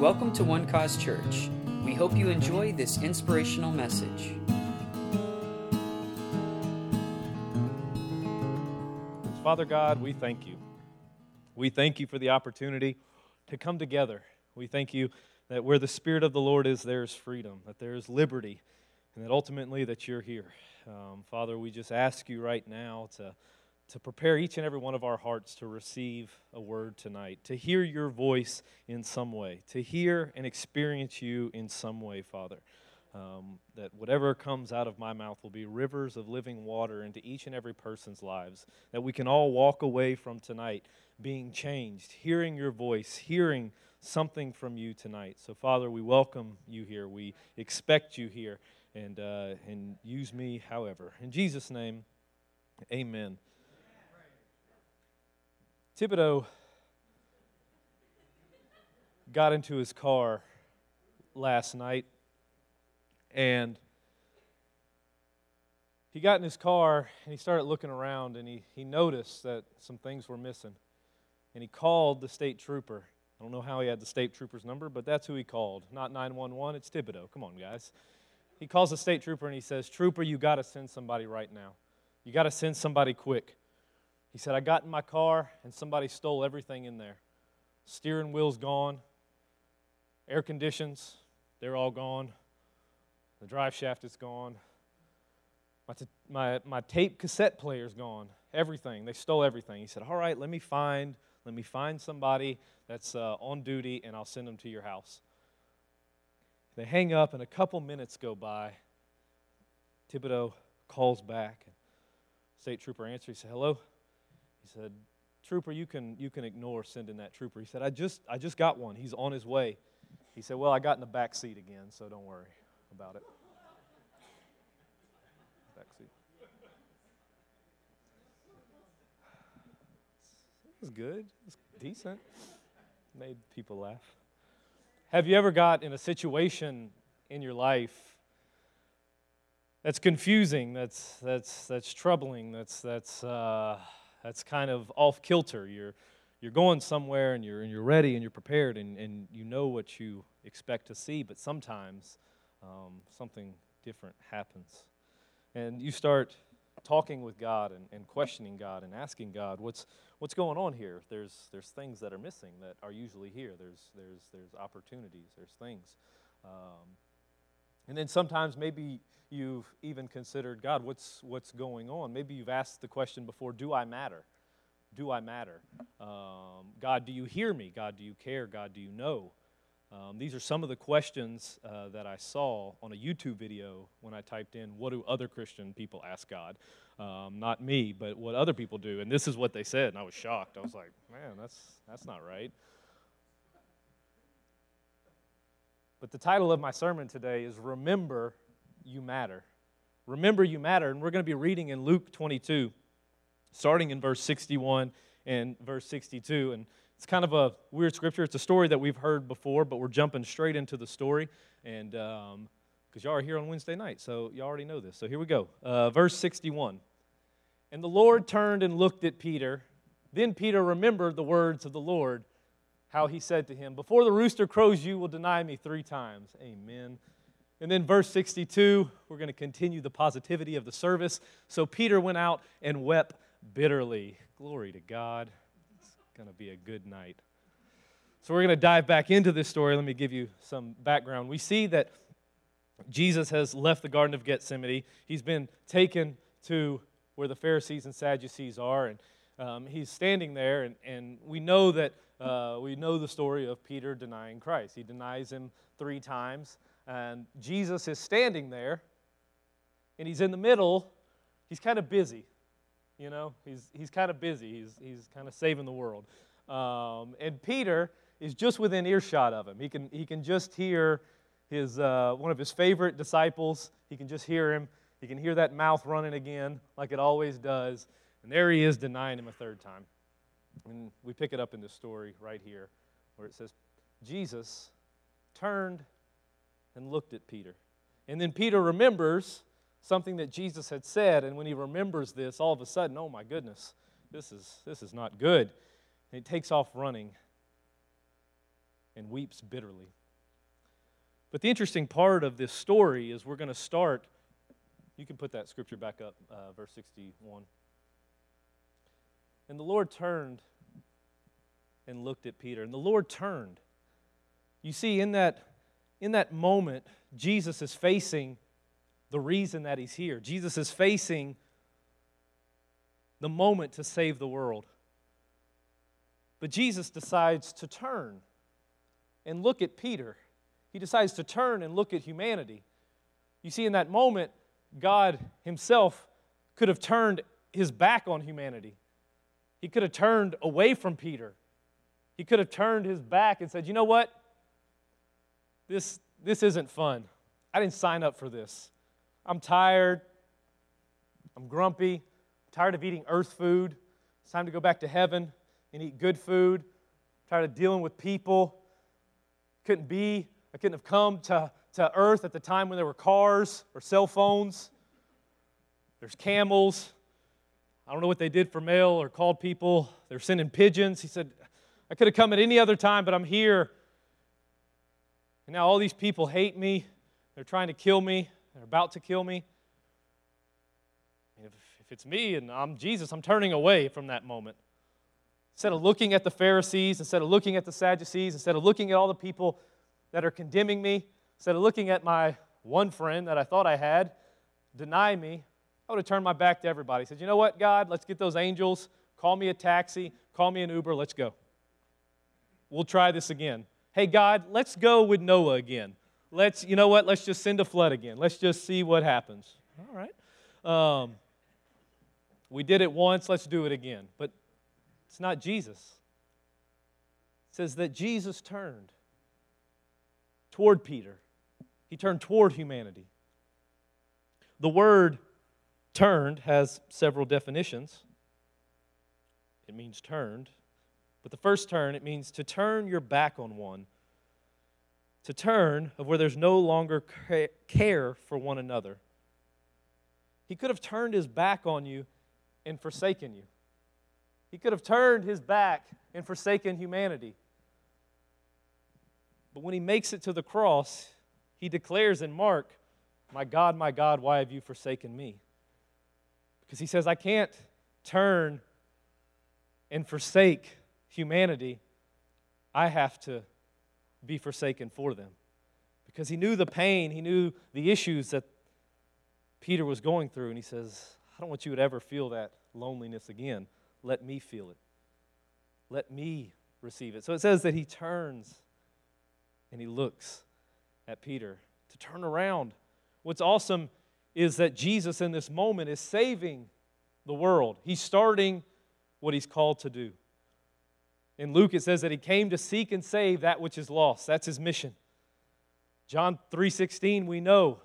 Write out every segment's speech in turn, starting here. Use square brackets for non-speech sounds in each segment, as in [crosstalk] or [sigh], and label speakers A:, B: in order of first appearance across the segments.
A: Welcome to One Cause Church. We hope you enjoy this inspirational message.
B: Father God, we thank you. We thank you for the opportunity to come together. We thank you that where the Spirit of the Lord is, there is freedom, that there is liberty, and that ultimately that you're here. Um, Father, we just ask you right now to to prepare each and every one of our hearts to receive a word tonight, to hear your voice in some way, to hear and experience you in some way, Father. Um, that whatever comes out of my mouth will be rivers of living water into each and every person's lives. That we can all walk away from tonight being changed, hearing your voice, hearing something from you tonight. So, Father, we welcome you here. We expect you here, and, uh, and use me however. In Jesus' name, amen. Thibodeau got into his car last night and he got in his car and he started looking around and he, he noticed that some things were missing. And he called the state trooper. I don't know how he had the state trooper's number, but that's who he called. Not 911, it's Thibodeau. Come on, guys. He calls the state trooper and he says, Trooper, you got to send somebody right now. You got to send somebody quick. He said, I got in my car and somebody stole everything in there. Steering wheel's gone, air conditions, they're all gone. The drive shaft is gone. My, t- my, my tape cassette player's gone. Everything. They stole everything. He said, All right, let me find, let me find somebody that's uh, on duty and I'll send them to your house. They hang up and a couple minutes go by. Thibodeau calls back. State trooper answers. He said, Hello? He said, Trooper, you can, you can ignore sending that trooper. He said, I just, I just got one. He's on his way. He said, Well, I got in the back seat again, so don't worry about it. Back seat. It was good. It was decent. Made people laugh. Have you ever got in a situation in your life that's confusing, that's, that's, that's troubling, that's, that's, uh, that's kind of off kilter. You're, you're going somewhere and you're, and you're ready and you're prepared and, and you know what you expect to see, but sometimes um, something different happens. And you start talking with God and, and questioning God and asking God, what's, what's going on here? There's, there's things that are missing that are usually here. There's, there's, there's opportunities, there's things. Um, and then sometimes maybe you've even considered, God, what's, what's going on? Maybe you've asked the question before, do I matter? Do I matter? Um, God, do you hear me? God, do you care? God, do you know? Um, these are some of the questions uh, that I saw on a YouTube video when I typed in, What do other Christian people ask God? Um, not me, but what other people do. And this is what they said, and I was shocked. I was like, Man, that's, that's not right. But the title of my sermon today is Remember You Matter. Remember You Matter. And we're going to be reading in Luke 22, starting in verse 61 and verse 62. And it's kind of a weird scripture. It's a story that we've heard before, but we're jumping straight into the story. And because um, y'all are here on Wednesday night, so y'all already know this. So here we go. Uh, verse 61. And the Lord turned and looked at Peter. Then Peter remembered the words of the Lord how he said to him, Before the rooster crows, you will deny me three times. Amen. And then, verse 62, we're going to continue the positivity of the service. So Peter went out and wept bitterly. Glory to God. It's going to be a good night. So, we're going to dive back into this story. Let me give you some background. We see that Jesus has left the Garden of Gethsemane, he's been taken to where the Pharisees and Sadducees are, and um, he's standing there, and, and we know that uh, we know the story of Peter denying Christ. He denies him three times, and Jesus is standing there, and he's in the middle. He's kind of busy, you know. He's he's kind of busy. He's he's kind of saving the world, um, and Peter is just within earshot of him. He can he can just hear his uh, one of his favorite disciples. He can just hear him. He can hear that mouth running again, like it always does. And there he is denying him a third time. And we pick it up in this story right here where it says, Jesus turned and looked at Peter. And then Peter remembers something that Jesus had said. And when he remembers this, all of a sudden, oh my goodness, this is, this is not good. And he takes off running. and weeps bitterly. But the interesting part of this story is we're going to start. You can put that scripture back up, uh, verse 61. And the Lord turned and looked at Peter. And the Lord turned. You see, in that, in that moment, Jesus is facing the reason that he's here. Jesus is facing the moment to save the world. But Jesus decides to turn and look at Peter. He decides to turn and look at humanity. You see, in that moment, God Himself could have turned His back on humanity. He could have turned away from Peter. He could have turned his back and said, You know what? This, this isn't fun. I didn't sign up for this. I'm tired. I'm grumpy. I'm tired of eating earth food. It's time to go back to heaven and eat good food. I'm tired of dealing with people. Couldn't be, I couldn't have come to, to earth at the time when there were cars or cell phones. There's camels. I don't know what they did for mail or called people. They're sending pigeons. He said, I could have come at any other time, but I'm here. And now all these people hate me. They're trying to kill me. They're about to kill me. If, if it's me and I'm Jesus, I'm turning away from that moment. Instead of looking at the Pharisees, instead of looking at the Sadducees, instead of looking at all the people that are condemning me, instead of looking at my one friend that I thought I had deny me, I would have turned my back to everybody. Said, you know what, God, let's get those angels. Call me a taxi. Call me an Uber. Let's go. We'll try this again. Hey, God, let's go with Noah again. Let's, you know what, let's just send a flood again. Let's just see what happens. All right. Um, we did it once, let's do it again. But it's not Jesus. It says that Jesus turned toward Peter, he turned toward humanity. The word Turned has several definitions. It means turned. But the first turn, it means to turn your back on one. To turn of where there's no longer care for one another. He could have turned his back on you and forsaken you. He could have turned his back and forsaken humanity. But when he makes it to the cross, he declares in Mark, My God, my God, why have you forsaken me? Because he says, I can't turn and forsake humanity. I have to be forsaken for them. Because he knew the pain, he knew the issues that Peter was going through. And he says, I don't want you to ever feel that loneliness again. Let me feel it. Let me receive it. So it says that he turns and he looks at Peter to turn around. What's awesome is that Jesus in this moment is saving the world. He's starting what he's called to do. In Luke, it says that he came to seek and save that which is lost. That's his mission. John 3:16, we know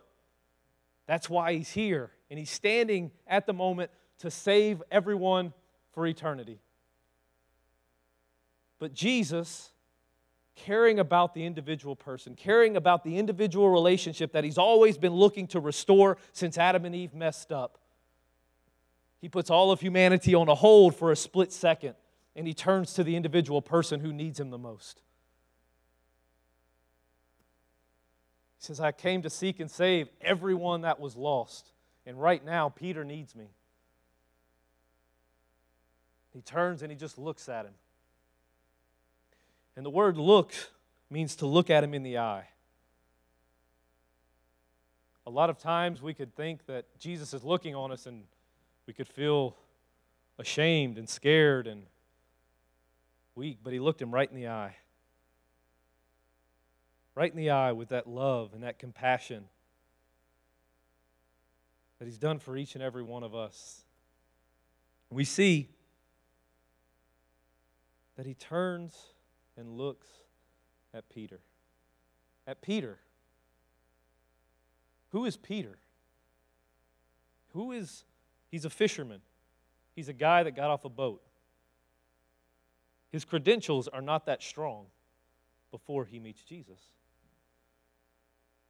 B: that's why he's here. And he's standing at the moment to save everyone for eternity. But Jesus caring about the individual person, caring about the individual relationship that he's always been looking to restore since Adam and Eve messed up. He puts all of humanity on a hold for a split second and he turns to the individual person who needs him the most. He says, I came to seek and save everyone that was lost. And right now, Peter needs me. He turns and he just looks at him. And the word look means to look at him in the eye. A lot of times we could think that Jesus is looking on us and we could feel ashamed and scared and weak, but he looked him right in the eye. Right in the eye with that love and that compassion that he's done for each and every one of us. We see that he turns and looks at Peter. At Peter. Who is Peter? Who is, he's a fisherman. He's a guy that got off a boat. His credentials are not that strong before he meets Jesus.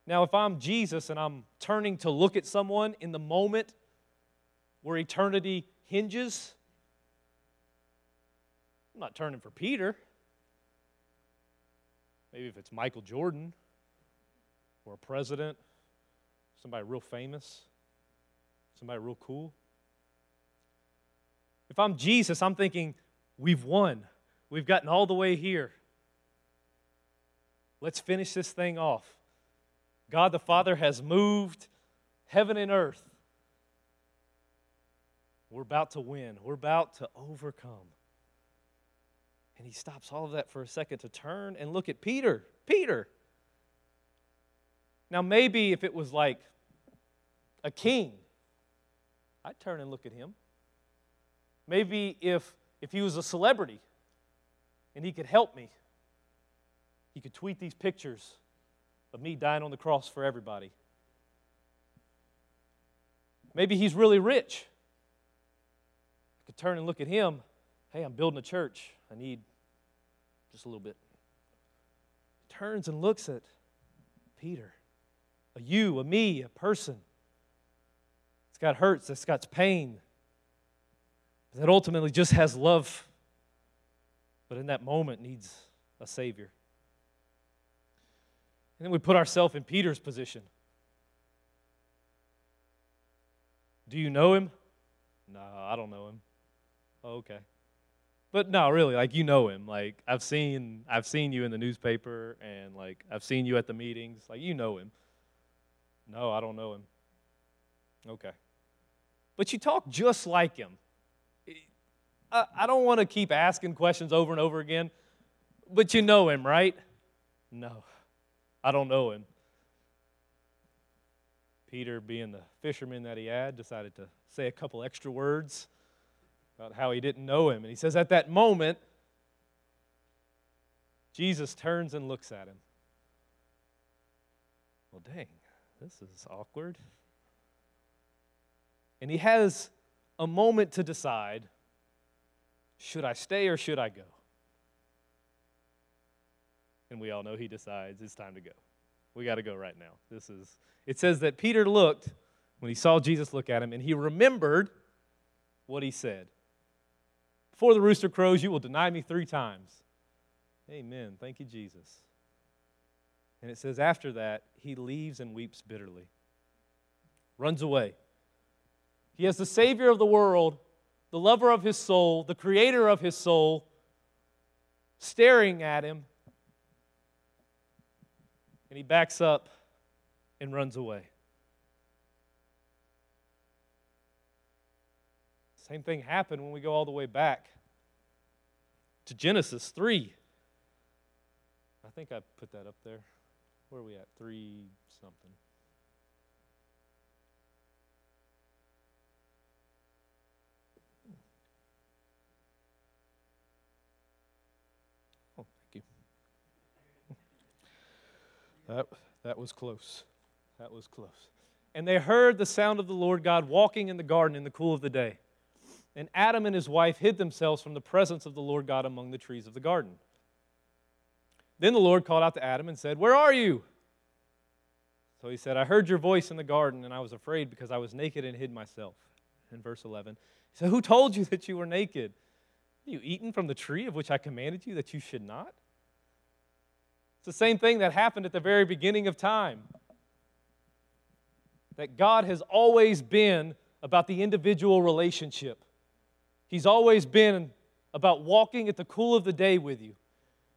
B: Now, if I'm Jesus and I'm turning to look at someone in the moment where eternity hinges, I'm not turning for Peter. Maybe if it's Michael Jordan or a president, somebody real famous, somebody real cool. If I'm Jesus, I'm thinking, we've won. We've gotten all the way here. Let's finish this thing off. God the Father has moved heaven and earth. We're about to win, we're about to overcome. And he stops all of that for a second to turn and look at Peter. Peter. Now, maybe if it was like a king, I'd turn and look at him. Maybe if, if he was a celebrity and he could help me, he could tweet these pictures of me dying on the cross for everybody. Maybe he's really rich. I could turn and look at him. Hey, I'm building a church. I need just a little bit. Turns and looks at Peter, a you, a me, a person. It's got hurts, it's got pain, that ultimately just has love, but in that moment needs a Savior. And then we put ourselves in Peter's position. Do you know him? No, I don't know him. Oh, okay. But no, really, like you know him. Like I've seen I've seen you in the newspaper and like I've seen you at the meetings. Like you know him. No, I don't know him. Okay. But you talk just like him. I don't want to keep asking questions over and over again, but you know him, right? No, I don't know him. Peter, being the fisherman that he had, decided to say a couple extra words about how he didn't know him. And he says, At that moment, Jesus turns and looks at him. Well, dang, this is awkward. And he has a moment to decide should I stay or should I go? And we all know he decides it's time to go. We got to go right now. This is it says that Peter looked when he saw Jesus look at him and he remembered what he said. Before the rooster crows, you will deny me 3 times. Amen. Thank you Jesus. And it says after that, he leaves and weeps bitterly. Runs away. He has the savior of the world the lover of his soul, the creator of his soul, staring at him. And he backs up and runs away. Same thing happened when we go all the way back to Genesis 3. I think I put that up there. Where are we at? 3 something. Oh, thank you. [laughs] That, that was close. That was close. And they heard the sound of the Lord God walking in the garden in the cool of the day. And Adam and his wife hid themselves from the presence of the Lord God among the trees of the garden. Then the Lord called out to Adam and said, Where are you? So he said, I heard your voice in the garden, and I was afraid because I was naked and hid myself. In verse 11, he said, Who told you that you were naked? Have you eaten from the tree of which I commanded you that you should not? It's the same thing that happened at the very beginning of time. That God has always been about the individual relationship. He's always been about walking at the cool of the day with you.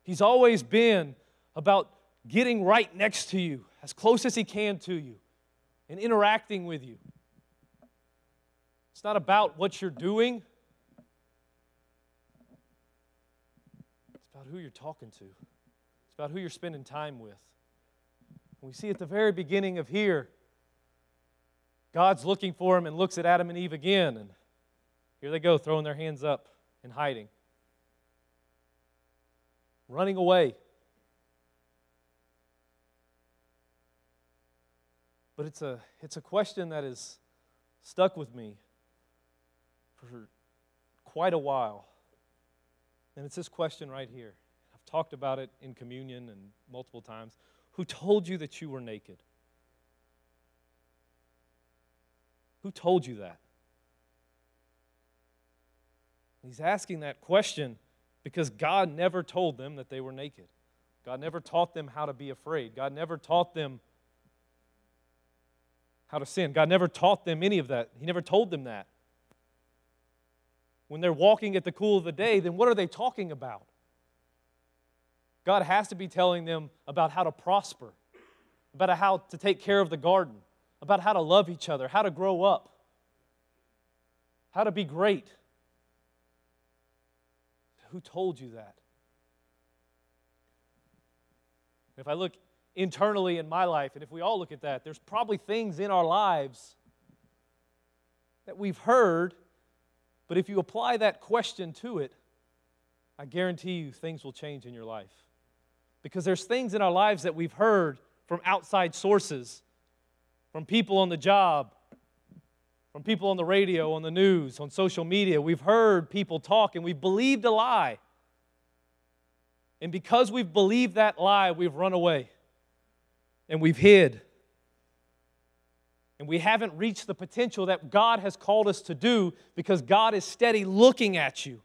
B: He's always been about getting right next to you, as close as He can to you, and interacting with you. It's not about what you're doing, it's about who you're talking to. It's about who you're spending time with. We see at the very beginning of here, God's looking for him and looks at Adam and Eve again, and here they go, throwing their hands up and hiding, running away. But it's a, it's a question that has stuck with me for quite a while. And it's this question right here I've talked about it in communion and multiple times. Who told you that you were naked? Who told you that? He's asking that question because God never told them that they were naked. God never taught them how to be afraid. God never taught them how to sin. God never taught them any of that. He never told them that. When they're walking at the cool of the day, then what are they talking about? God has to be telling them about how to prosper, about how to take care of the garden, about how to love each other, how to grow up, how to be great. Who told you that? If I look internally in my life, and if we all look at that, there's probably things in our lives that we've heard, but if you apply that question to it, I guarantee you things will change in your life. Because there's things in our lives that we've heard from outside sources, from people on the job, from people on the radio, on the news, on social media. We've heard people talk and we've believed a lie. And because we've believed that lie, we've run away and we've hid. And we haven't reached the potential that God has called us to do because God is steady looking at you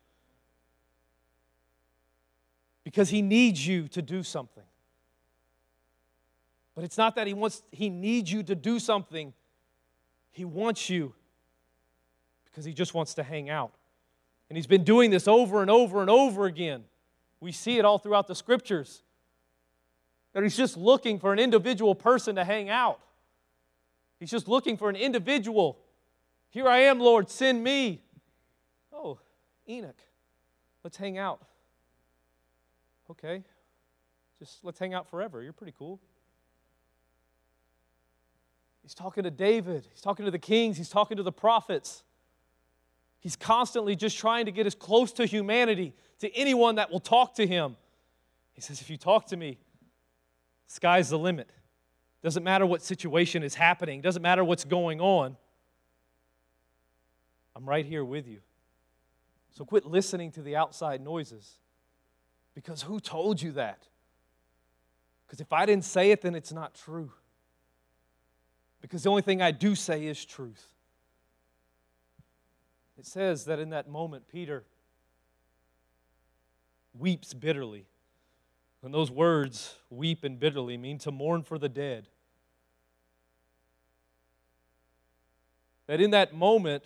B: because he needs you to do something. But it's not that he wants he needs you to do something. He wants you because he just wants to hang out. And he's been doing this over and over and over again. We see it all throughout the scriptures. That he's just looking for an individual person to hang out. He's just looking for an individual. Here I am, Lord, send me. Oh, Enoch, let's hang out. Okay, just let's hang out forever. You're pretty cool. He's talking to David, he's talking to the kings, he's talking to the prophets. He's constantly just trying to get as close to humanity, to anyone that will talk to him. He says, If you talk to me, sky's the limit. Doesn't matter what situation is happening, doesn't matter what's going on. I'm right here with you. So quit listening to the outside noises. Because who told you that? Because if I didn't say it, then it's not true. Because the only thing I do say is truth. It says that in that moment, Peter weeps bitterly. And those words, weep and bitterly, mean to mourn for the dead. That in that moment,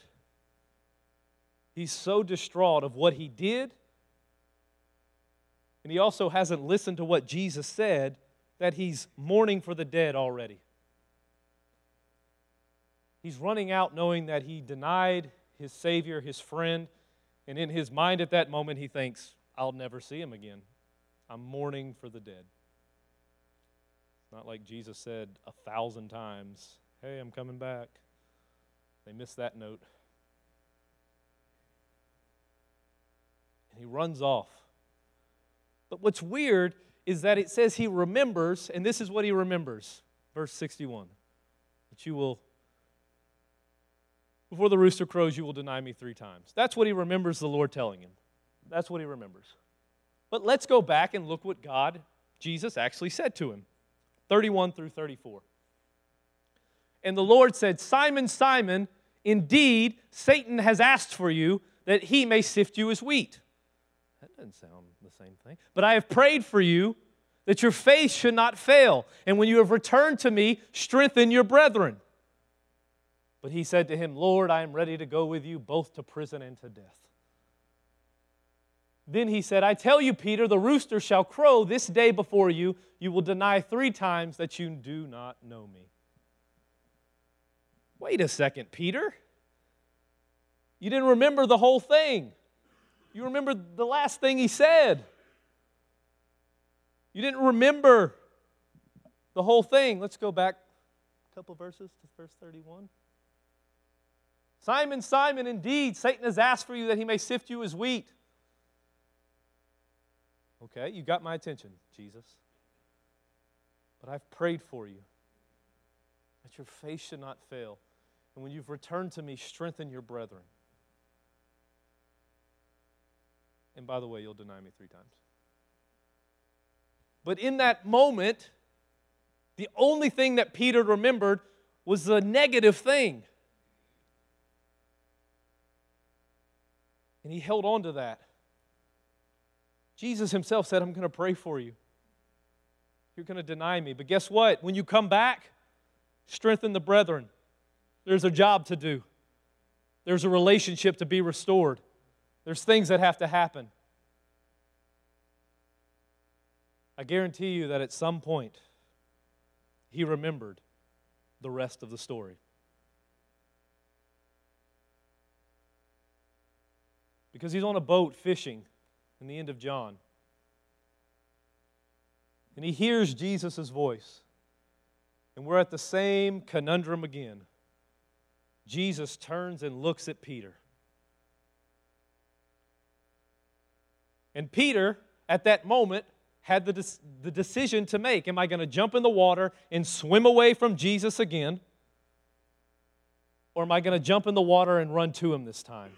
B: he's so distraught of what he did and he also hasn't listened to what Jesus said that he's mourning for the dead already. He's running out knowing that he denied his Savior, his friend, and in his mind at that moment, he thinks, I'll never see him again. I'm mourning for the dead. Not like Jesus said a thousand times, Hey, I'm coming back. They missed that note. And he runs off but what's weird is that it says he remembers, and this is what he remembers. Verse 61 that you will, before the rooster crows, you will deny me three times. That's what he remembers the Lord telling him. That's what he remembers. But let's go back and look what God, Jesus, actually said to him 31 through 34. And the Lord said, Simon, Simon, indeed, Satan has asked for you that he may sift you as wheat. That doesn't sound the same thing. But I have prayed for you that your faith should not fail. And when you have returned to me, strengthen your brethren. But he said to him, Lord, I am ready to go with you both to prison and to death. Then he said, I tell you, Peter, the rooster shall crow this day before you. You will deny three times that you do not know me. Wait a second, Peter. You didn't remember the whole thing. You remember the last thing he said. You didn't remember the whole thing. Let's go back a couple verses to verse 31. Simon, Simon, indeed, Satan has asked for you that he may sift you as wheat. Okay, you got my attention, Jesus. But I've prayed for you that your faith should not fail. And when you've returned to me, strengthen your brethren. And by the way, you'll deny me three times. But in that moment, the only thing that Peter remembered was the negative thing. And he held on to that. Jesus himself said, I'm going to pray for you. You're going to deny me. But guess what? When you come back, strengthen the brethren. There's a job to do, there's a relationship to be restored, there's things that have to happen. I guarantee you that at some point, he remembered the rest of the story. Because he's on a boat fishing in the end of John. And he hears Jesus' voice. And we're at the same conundrum again. Jesus turns and looks at Peter. And Peter, at that moment, had the, de- the decision to make Am I going to jump in the water and swim away from Jesus again? Or am I going to jump in the water and run to him this time?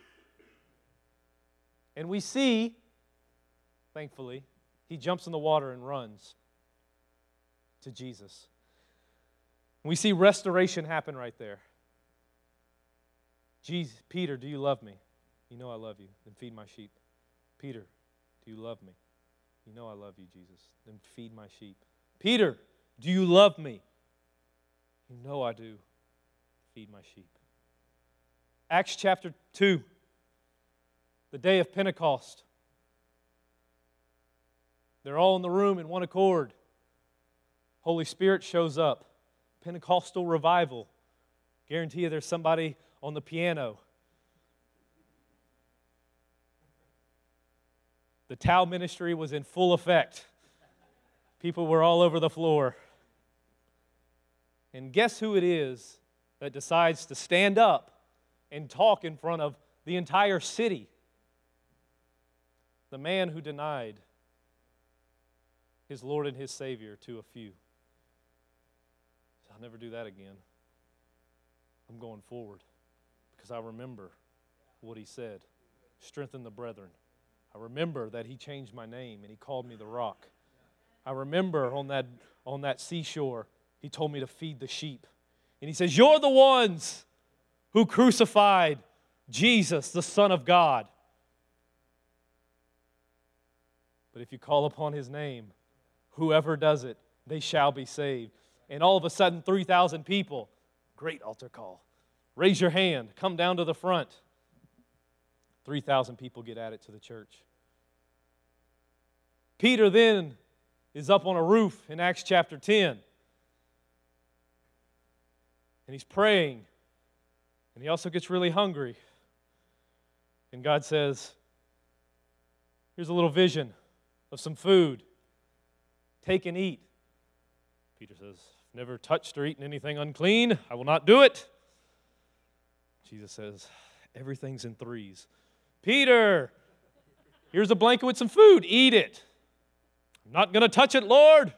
B: And we see, thankfully, he jumps in the water and runs to Jesus. We see restoration happen right there. Jesus, Peter, do you love me? You know I love you. Then feed my sheep. Peter, do you love me? You know I love you, Jesus. Then feed my sheep. Peter, do you love me? You know I do. Feed my sheep. Acts chapter 2, the day of Pentecost. They're all in the room in one accord. Holy Spirit shows up. Pentecostal revival. Guarantee you there's somebody on the piano The towel ministry was in full effect. People were all over the floor. And guess who it is that decides to stand up and talk in front of the entire city? The man who denied his Lord and his Savior to a few. I'll never do that again. I'm going forward because I remember what he said strengthen the brethren. I remember that he changed my name and he called me the rock. I remember on that, on that seashore, he told me to feed the sheep. And he says, You're the ones who crucified Jesus, the Son of God. But if you call upon his name, whoever does it, they shall be saved. And all of a sudden, 3,000 people, great altar call. Raise your hand, come down to the front. 3,000 people get added to the church. Peter then is up on a roof in Acts chapter 10. And he's praying. And he also gets really hungry. And God says, Here's a little vision of some food. Take and eat. Peter says, Never touched or eaten anything unclean. I will not do it. Jesus says, Everything's in threes. Peter, here's a blanket with some food. Eat it. I'm not going to touch it, Lord.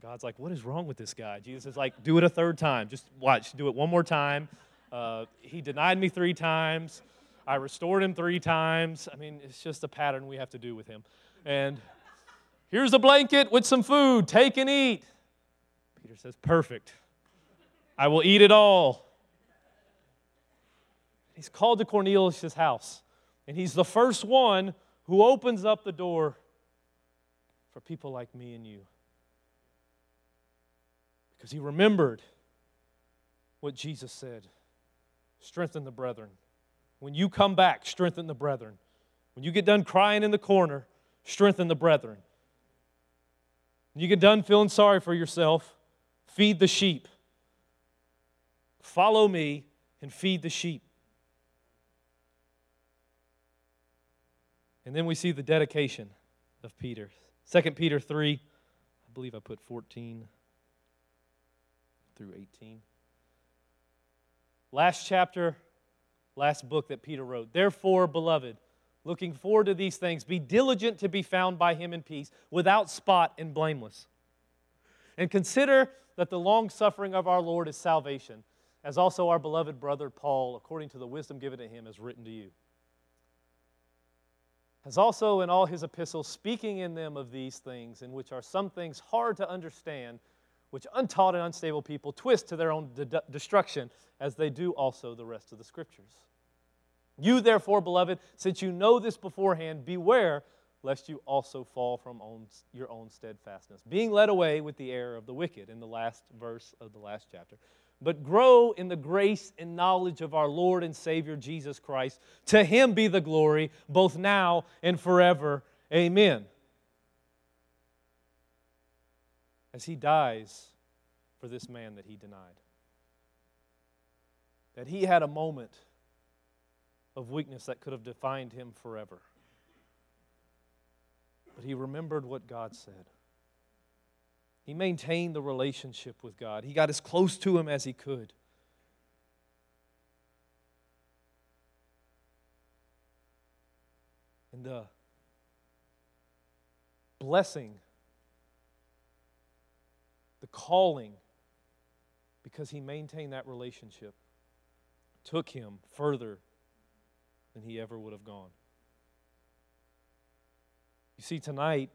B: God's like, what is wrong with this guy? Jesus is like, do it a third time. Just watch, do it one more time. Uh, he denied me three times. I restored him three times. I mean, it's just a pattern we have to do with him. And here's a blanket with some food. Take and eat. Peter says, perfect. I will eat it all. He's called to Cornelius' house, and he's the first one who opens up the door for people like me and you. Because he remembered what Jesus said strengthen the brethren. When you come back, strengthen the brethren. When you get done crying in the corner, strengthen the brethren. When you get done feeling sorry for yourself, feed the sheep. Follow me and feed the sheep. And then we see the dedication of Peter. 2 Peter 3, I believe I put 14 through 18. Last chapter, last book that Peter wrote. Therefore, beloved, looking forward to these things, be diligent to be found by him in peace, without spot and blameless. And consider that the long suffering of our Lord is salvation, as also our beloved brother Paul, according to the wisdom given to him, has written to you as also in all his epistles, speaking in them of these things, in which are some things hard to understand, which untaught and unstable people twist to their own de- destruction, as they do also the rest of the scriptures. You, therefore, beloved, since you know this beforehand, beware lest you also fall from own, your own steadfastness, being led away with the error of the wicked, in the last verse of the last chapter. But grow in the grace and knowledge of our Lord and Savior Jesus Christ. To him be the glory, both now and forever. Amen. As he dies for this man that he denied, that he had a moment of weakness that could have defined him forever. But he remembered what God said. He maintained the relationship with God. He got as close to Him as he could. And the blessing, the calling, because he maintained that relationship, took him further than he ever would have gone. You see, tonight,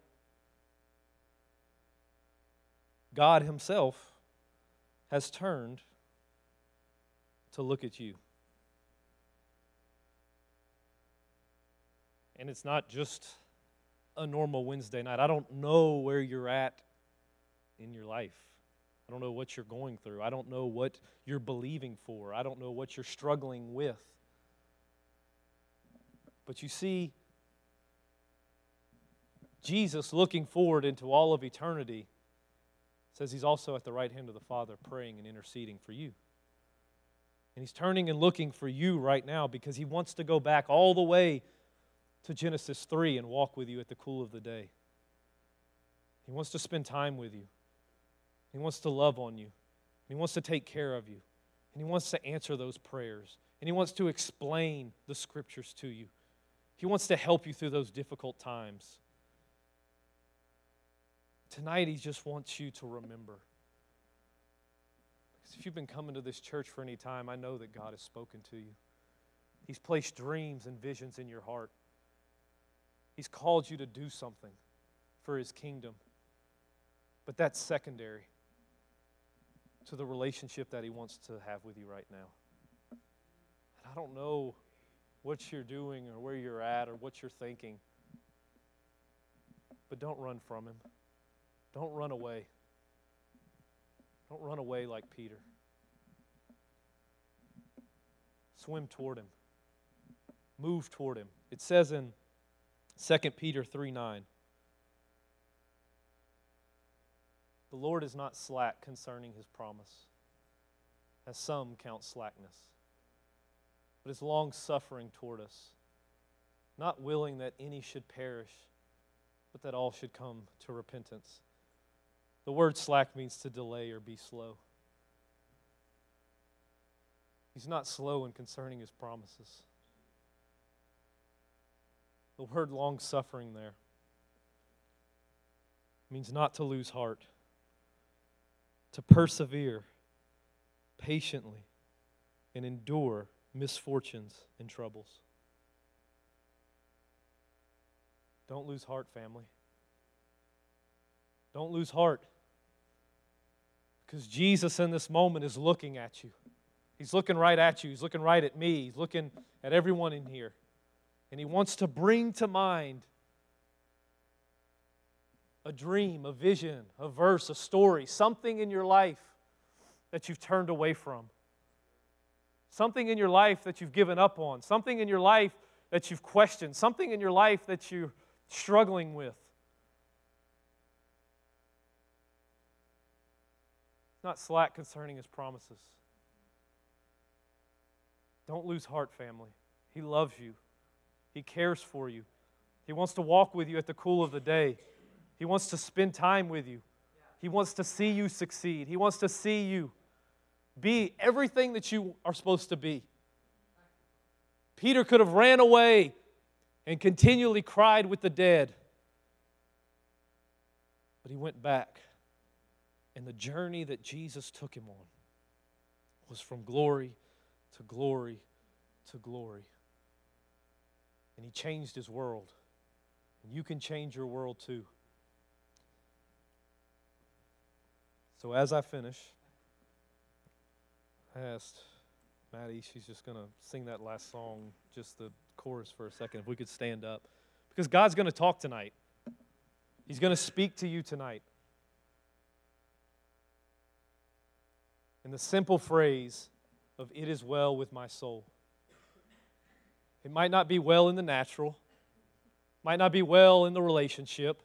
B: God Himself has turned to look at you. And it's not just a normal Wednesday night. I don't know where you're at in your life. I don't know what you're going through. I don't know what you're believing for. I don't know what you're struggling with. But you see, Jesus, looking forward into all of eternity, says he's also at the right hand of the Father praying and interceding for you. And he's turning and looking for you right now because he wants to go back all the way to Genesis 3 and walk with you at the cool of the day. He wants to spend time with you. He wants to love on you. He wants to take care of you. And he wants to answer those prayers. And he wants to explain the scriptures to you. He wants to help you through those difficult times. Tonight, He just wants you to remember. Because if you've been coming to this church for any time, I know that God has spoken to you. He's placed dreams and visions in your heart. He's called you to do something for His kingdom. But that's secondary to the relationship that He wants to have with you right now. And I don't know what you're doing or where you're at or what you're thinking, but don't run from Him. Don't run away. Don't run away like Peter. Swim toward him. Move toward him. It says in 2 Peter 3 9, the Lord is not slack concerning his promise, as some count slackness, but is long suffering toward us, not willing that any should perish, but that all should come to repentance. The word slack means to delay or be slow. He's not slow in concerning his promises. The word long suffering there means not to lose heart, to persevere patiently and endure misfortunes and troubles. Don't lose heart, family. Don't lose heart. Because Jesus in this moment is looking at you. He's looking right at you. He's looking right at me. He's looking at everyone in here. And He wants to bring to mind a dream, a vision, a verse, a story, something in your life that you've turned away from, something in your life that you've given up on, something in your life that you've questioned, something in your life that you're struggling with. not slack concerning his promises. Don't lose heart, family. He loves you, he cares for you. He wants to walk with you at the cool of the day. He wants to spend time with you. He wants to see you succeed. He wants to see you be everything that you are supposed to be. Peter could have ran away and continually cried with the dead, but he went back. And the journey that Jesus took him on was from glory to glory to glory. And he changed his world. And you can change your world too. So as I finish, asked Maddie, she's just going to sing that last song, just the chorus for a second, if we could stand up. Because God's going to talk tonight, He's going to speak to you tonight. In the simple phrase of, It is well with my soul. It might not be well in the natural, might not be well in the relationship,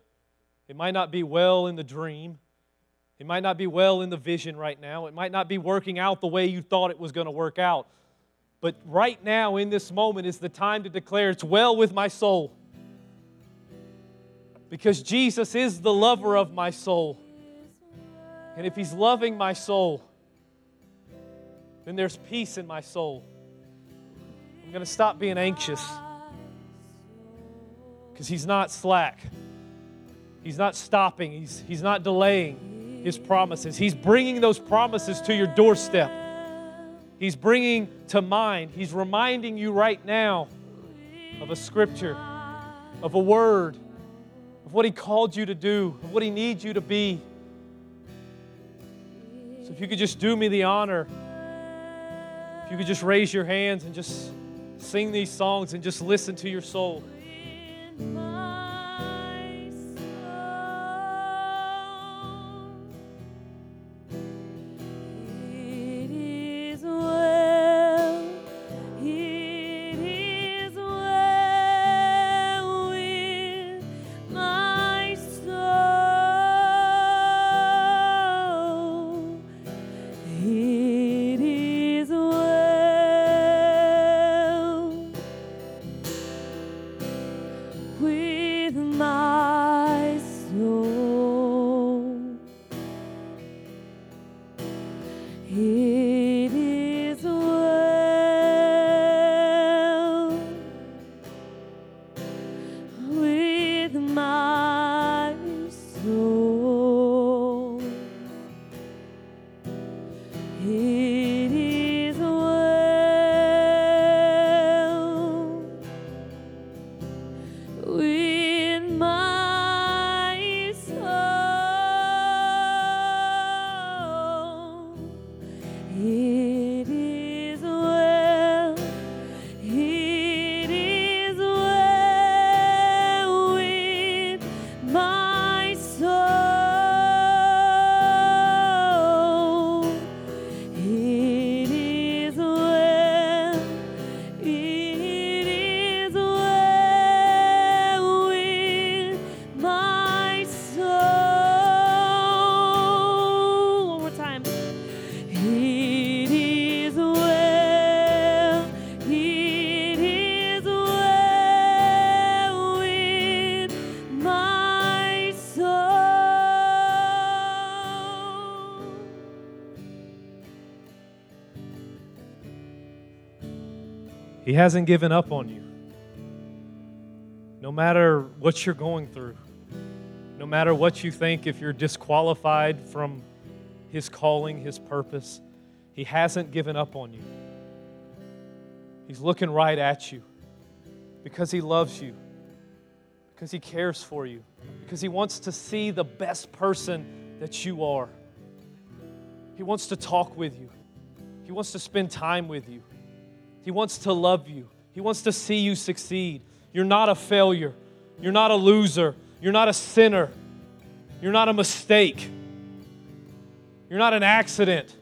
B: it might not be well in the dream. It might not be well in the vision right now. It might not be working out the way you thought it was going to work out. But right now, in this moment, is the time to declare it's well with my soul. Because Jesus is the lover of my soul. And if He's loving my soul, then there's peace in my soul. I'm going to stop being anxious because He's not slack. He's not stopping. He's, he's not delaying His promises. He's bringing those promises to your doorstep. He's bringing to mind, He's reminding you right now of a scripture, of a word, of what He called you to do, of what He needs you to be. So if you could just do me the honor, if you could just raise your hands and just sing these songs and just listen to your soul. He hasn't given up on you. No matter what you're going through, no matter what you think, if you're disqualified from His calling, His purpose, He hasn't given up on you. He's looking right at you because He loves you, because He cares for you, because He wants to see the best person that you are. He wants to talk with you, He wants to spend time with you. He wants to love you, He wants to see you succeed. You're not a failure, you're not a loser, you're not a sinner, you're not a mistake, you're not an accident.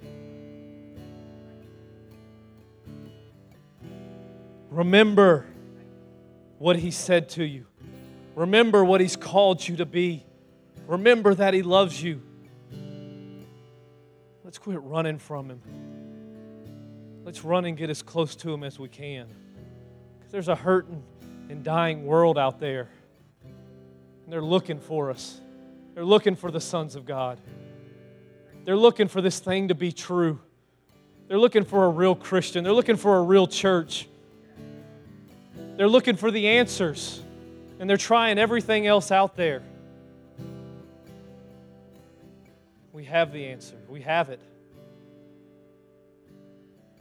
B: Remember what He said to you. Remember what He's called you to be. Remember that He loves you. Let's quit running from Him. Let's run and get as close to Him as we can. Because there's a hurting and dying world out there. And they're looking for us. They're looking for the sons of God. They're looking for this thing to be true. They're looking for a real Christian. They're looking for a real church. They're looking for the answers. And they're trying everything else out there. We have the answer. We have it.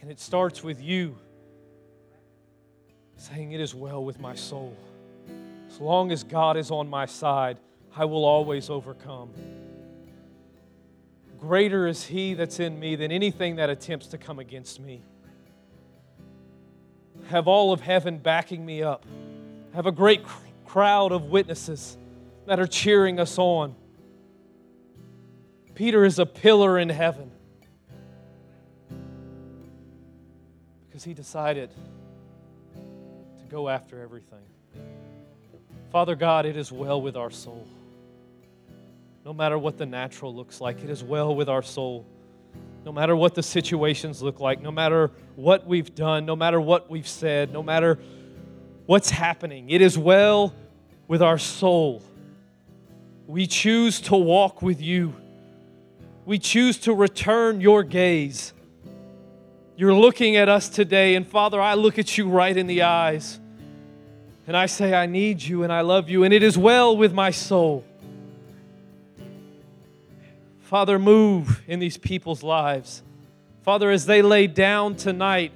B: And it starts with you saying, It is well with my soul. As long as God is on my side, I will always overcome. Greater is He that's in me than anything that attempts to come against me. Have all of heaven backing me up. Have a great crowd of witnesses that are cheering us on. Peter is a pillar in heaven because he decided to go after everything. Father God, it is well with our soul. No matter what the natural looks like, it is well with our soul. No matter what the situations look like, no matter what we've done, no matter what we've said, no matter what's happening, it is well with our soul. We choose to walk with you. We choose to return your gaze. You're looking at us today, and Father, I look at you right in the eyes. And I say, I need you and I love you, and it is well with my soul. Father, move in these people's lives. Father, as they lay down tonight,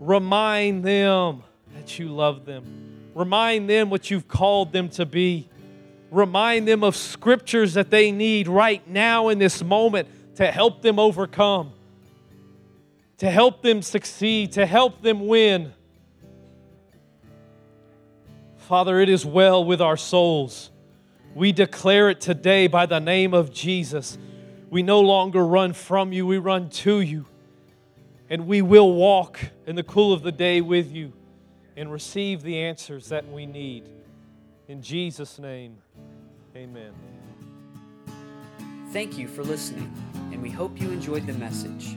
B: remind them that you love them. Remind them what you've called them to be. Remind them of scriptures that they need right now in this moment to help them overcome, to help them succeed, to help them win. Father, it is well with our souls. We declare it today by the name of Jesus. We no longer run from you, we run to you. And we will walk in the cool of the day with you and receive the answers that we need. In Jesus' name, amen.
A: Thank you for listening, and we hope you enjoyed the message.